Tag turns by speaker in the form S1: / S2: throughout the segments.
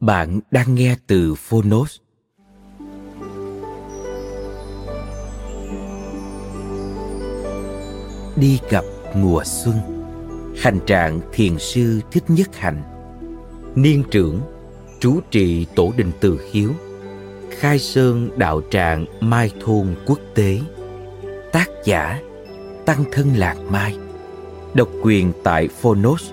S1: Bạn đang nghe từ Phonos. Đi gặp mùa xuân Hành trạng thiền sư Thích Nhất Hạnh Niên trưởng Trú trì Tổ đình Từ khiếu, Khai Sơn Đạo Tràng Mai Thôn Quốc tế Tác giả Tăng Thân Lạc Mai Độc quyền tại Phonos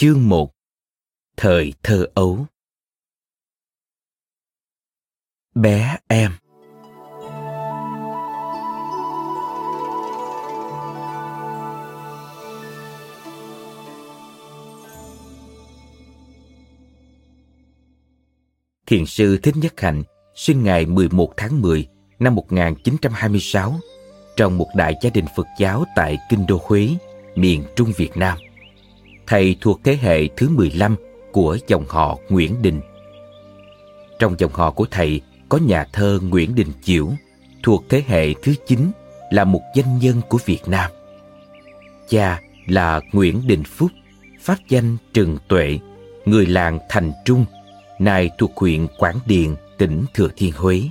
S1: Chương 1 Thời thơ ấu. Bé em. Thiền sư Thích Nhất Hạnh sinh ngày 11 tháng 10 năm 1926 trong một đại gia đình Phật giáo tại Kinh Đô Huế, miền Trung Việt Nam thầy thuộc thế hệ thứ 15 của dòng họ Nguyễn Đình. Trong dòng họ của thầy có nhà thơ Nguyễn Đình Chiểu, thuộc thế hệ thứ 9 là một danh nhân của Việt Nam. Cha là Nguyễn Đình Phúc, pháp danh Trừng Tuệ, người làng Thành Trung, nay thuộc huyện Quảng Điền, tỉnh Thừa Thiên Huế.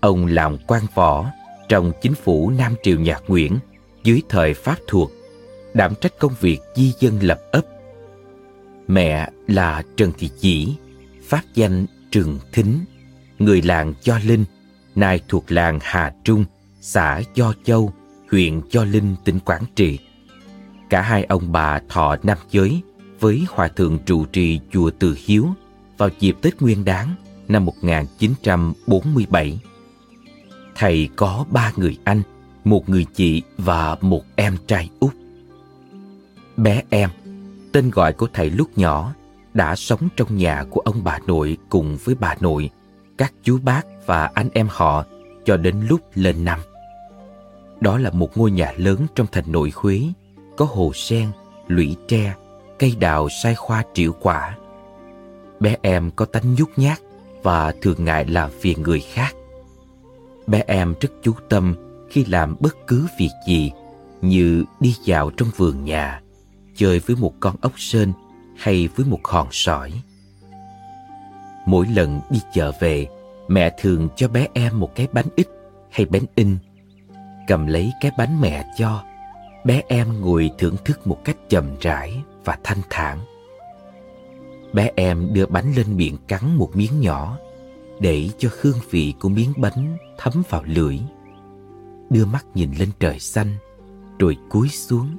S1: Ông làm quan võ trong chính phủ Nam Triều Nhạc Nguyễn dưới thời Pháp thuộc đảm trách công việc di dân lập ấp. Mẹ là Trần Thị Chỉ, phát danh Trừng Thính, người làng Cho Linh, nay thuộc làng Hà Trung, xã Do Châu, huyện Do Linh, tỉnh Quảng Trị. Cả hai ông bà thọ nam giới với hòa thượng trụ trì chùa Từ Hiếu vào dịp Tết Nguyên Đán năm 1947. Thầy có ba người anh, một người chị và một em trai út. Bé em, tên gọi của thầy lúc nhỏ, đã sống trong nhà của ông bà nội cùng với bà nội, các chú bác và anh em họ cho đến lúc lên năm. Đó là một ngôi nhà lớn trong thành nội Huế, có hồ sen, lũy tre, cây đào sai khoa triệu quả. Bé em có tánh nhút nhát và thường ngại làm phiền người khác. Bé em rất chú tâm khi làm bất cứ việc gì như đi dạo trong vườn nhà, chơi với một con ốc sên hay với một hòn sỏi. Mỗi lần đi chợ về, mẹ thường cho bé em một cái bánh ít hay bánh in. Cầm lấy cái bánh mẹ cho, bé em ngồi thưởng thức một cách chậm rãi và thanh thản. Bé em đưa bánh lên miệng cắn một miếng nhỏ để cho hương vị của miếng bánh thấm vào lưỡi. Đưa mắt nhìn lên trời xanh, rồi cúi xuống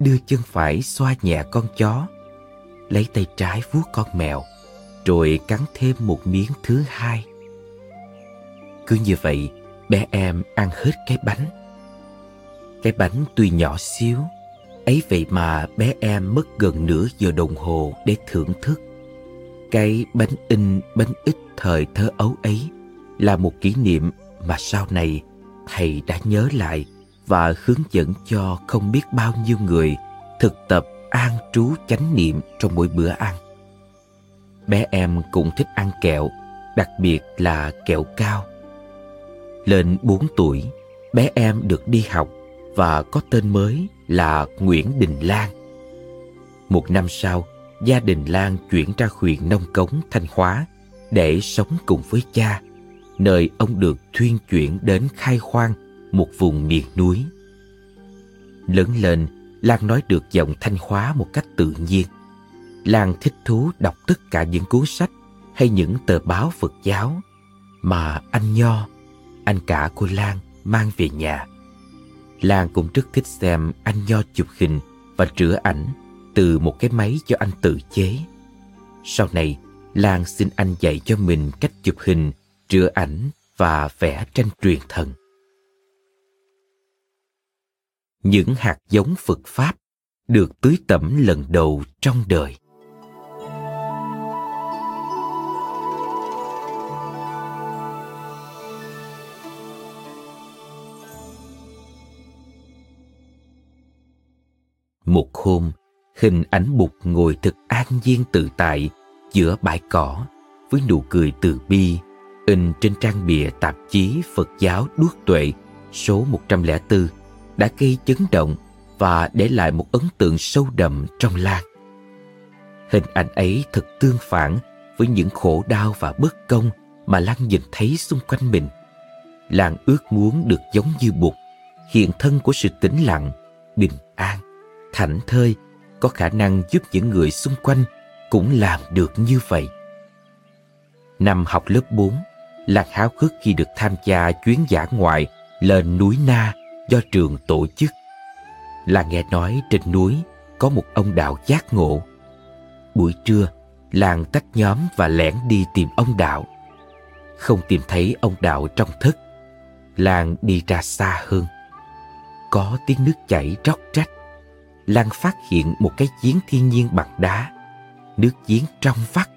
S1: đưa chân phải xoa nhẹ con chó, lấy tay trái vuốt con mèo, rồi cắn thêm một miếng thứ hai. Cứ như vậy, bé em ăn hết cái bánh. Cái bánh tuy nhỏ xíu, ấy vậy mà bé em mất gần nửa giờ đồng hồ để thưởng thức. Cái bánh in bánh ít thời thơ ấu ấy là một kỷ niệm mà sau này thầy đã nhớ lại và hướng dẫn cho không biết bao nhiêu người thực tập an trú chánh niệm trong mỗi bữa ăn. Bé em cũng thích ăn kẹo, đặc biệt là kẹo cao. Lên 4 tuổi, bé em được đi học và có tên mới là Nguyễn Đình Lan. Một năm sau, gia đình Lan chuyển ra huyện Nông Cống, Thanh Hóa để sống cùng với cha, nơi ông được thuyên chuyển đến khai khoang một vùng miền núi. Lớn lên, Lan nói được giọng Thanh Hóa một cách tự nhiên. Lan thích thú đọc tất cả những cuốn sách hay những tờ báo Phật giáo mà anh Nho, anh cả của Lan mang về nhà. Lan cũng rất thích xem anh Nho chụp hình và rửa ảnh từ một cái máy cho anh tự chế. Sau này, Lan xin anh dạy cho mình cách chụp hình, rửa ảnh và vẽ tranh truyền thần. Những hạt giống Phật Pháp được tưới tẩm lần đầu trong đời. Một hôm, hình ảnh bụt ngồi thật an nhiên tự tại giữa bãi cỏ với nụ cười từ bi in trên trang bìa tạp chí Phật giáo Đuốc Tuệ số 104 đã gây chấn động và để lại một ấn tượng sâu đậm trong Lan. Hình ảnh ấy thật tương phản với những khổ đau và bất công mà Lan nhìn thấy xung quanh mình. Lan ước muốn được giống như Bụt, hiện thân của sự tĩnh lặng, bình an, thảnh thơi, có khả năng giúp những người xung quanh cũng làm được như vậy. Năm học lớp 4, Lan háo hức khi được tham gia chuyến giả ngoại lên núi Na do trường tổ chức. là nghe nói trên núi có một ông đạo giác ngộ. Buổi trưa, làng tách nhóm và lẻn đi tìm ông đạo. Không tìm thấy ông đạo trong thất, làng đi ra xa hơn. Có tiếng nước chảy róc rách. làng phát hiện một cái giếng thiên nhiên bằng đá. Nước giếng trong vắt,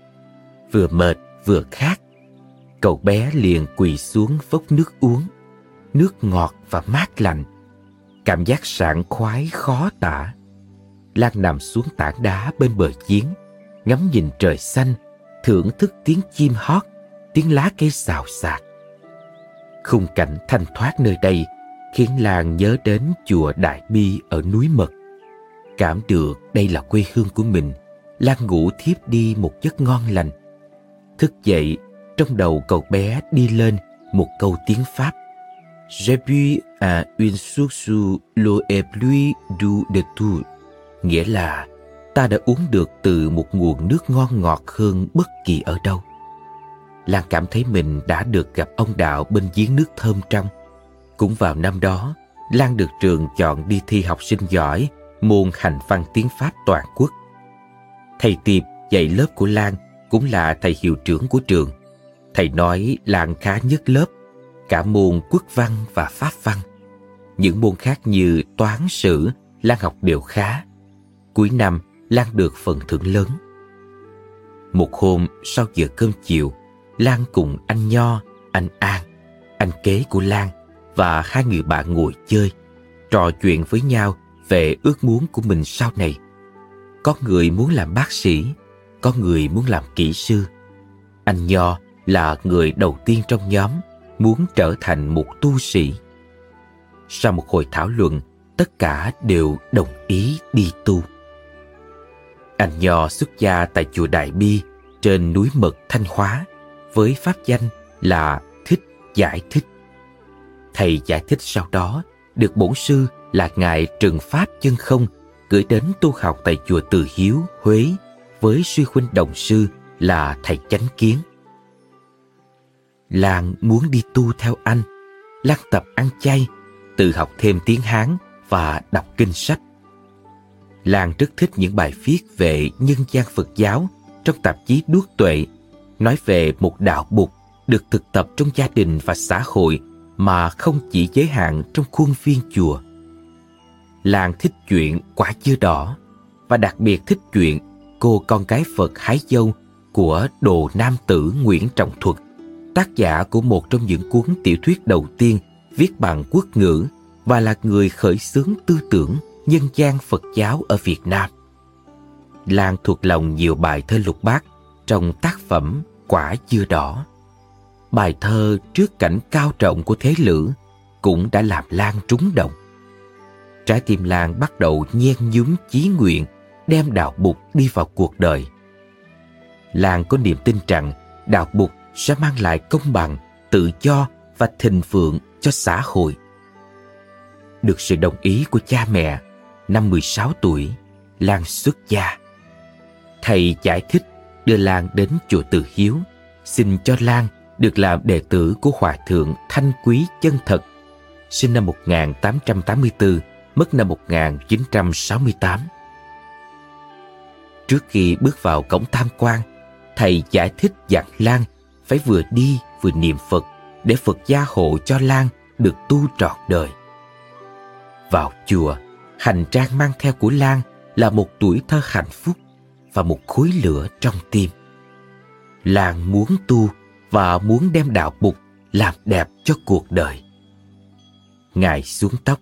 S1: vừa mệt vừa khát. Cậu bé liền quỳ xuống vốc nước uống. Nước ngọt và mát lạnh. Cảm giác sảng khoái khó tả. Lan nằm xuống tảng đá bên bờ giếng, ngắm nhìn trời xanh, thưởng thức tiếng chim hót, tiếng lá cây xào xạc. Khung cảnh thanh thoát nơi đây khiến Lan nhớ đến chùa Đại Bi ở núi Mật. Cảm được đây là quê hương của mình, Lan ngủ thiếp đi một giấc ngon lành. Thức dậy, trong đầu cậu bé đi lên một câu tiếng Pháp. J'ai bu à une source l'eau est plus douce de tout. Nghĩa là ta đã uống được từ một nguồn nước ngon ngọt hơn bất kỳ ở đâu. Lan cảm thấy mình đã được gặp ông Đạo bên giếng nước thơm trong. Cũng vào năm đó, Lan được trường chọn đi thi học sinh giỏi môn hành văn tiếng Pháp toàn quốc. Thầy Tiệp dạy lớp của Lan cũng là thầy hiệu trưởng của trường. Thầy nói Lan khá nhất lớp, cả môn quốc văn và pháp văn. Những môn khác như toán sử, Lan học đều khá. Cuối năm, Lan được phần thưởng lớn. Một hôm sau giờ cơm chiều, Lan cùng anh Nho, anh An, anh kế của Lan và hai người bạn ngồi chơi, trò chuyện với nhau về ước muốn của mình sau này. Có người muốn làm bác sĩ, có người muốn làm kỹ sư. Anh Nho là người đầu tiên trong nhóm muốn trở thành một tu sĩ. Sau một hồi thảo luận, tất cả đều đồng ý đi tu. Anh Nho xuất gia tại chùa Đại Bi trên núi Mật Thanh Hóa với pháp danh là Thích Giải Thích. Thầy giải thích sau đó được bổn sư là Ngài Trừng Pháp Chân Không gửi đến tu học tại chùa Từ Hiếu, Huế với sư huynh đồng sư là thầy Chánh Kiến. Lan muốn đi tu theo anh. Lan tập ăn chay, tự học thêm tiếng Hán và đọc kinh sách. Lan rất thích những bài viết về nhân gian Phật giáo trong tạp chí Đuốc Tuệ, nói về một đạo bục được thực tập trong gia đình và xã hội mà không chỉ giới hạn trong khuôn viên chùa. Lan thích chuyện quả dưa đỏ và đặc biệt thích chuyện cô con gái Phật hái dâu của Đồ Nam Tử Nguyễn Trọng Thuật, tác giả của một trong những cuốn tiểu thuyết đầu tiên viết bằng quốc ngữ và là người khởi xướng tư tưởng nhân gian Phật giáo ở Việt Nam. Lan thuộc lòng nhiều bài thơ lục bát, trong tác phẩm Quả dưa đỏ. Bài thơ trước cảnh cao trọng của thế lữ cũng đã làm Lan trúng động. Trái tim Lan bắt đầu nhen nhúm chí nguyện, đem đạo bục đi vào cuộc đời. Lan có niềm tin rằng đạo bục sẽ mang lại công bằng, tự do và thịnh vượng cho xã hội. Được sự đồng ý của cha mẹ, năm 16 tuổi, Lan xuất gia. Thầy giải thích đưa Lan đến chùa Từ Hiếu, xin cho Lan được làm đệ tử của Hòa Thượng Thanh Quý Chân Thật, sinh năm 1884, mất năm 1968. Trước khi bước vào cổng tham quan, thầy giải thích dặn Lan phải vừa đi vừa niệm Phật để Phật gia hộ cho Lan được tu trọn đời. Vào chùa, hành trang mang theo của Lan là một tuổi thơ hạnh phúc và một khối lửa trong tim. Lan muốn tu và muốn đem đạo Bụt làm đẹp cho cuộc đời. Ngài xuống tóc,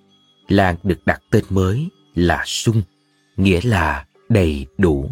S1: Lan được đặt tên mới là Sung, nghĩa là đầy đủ.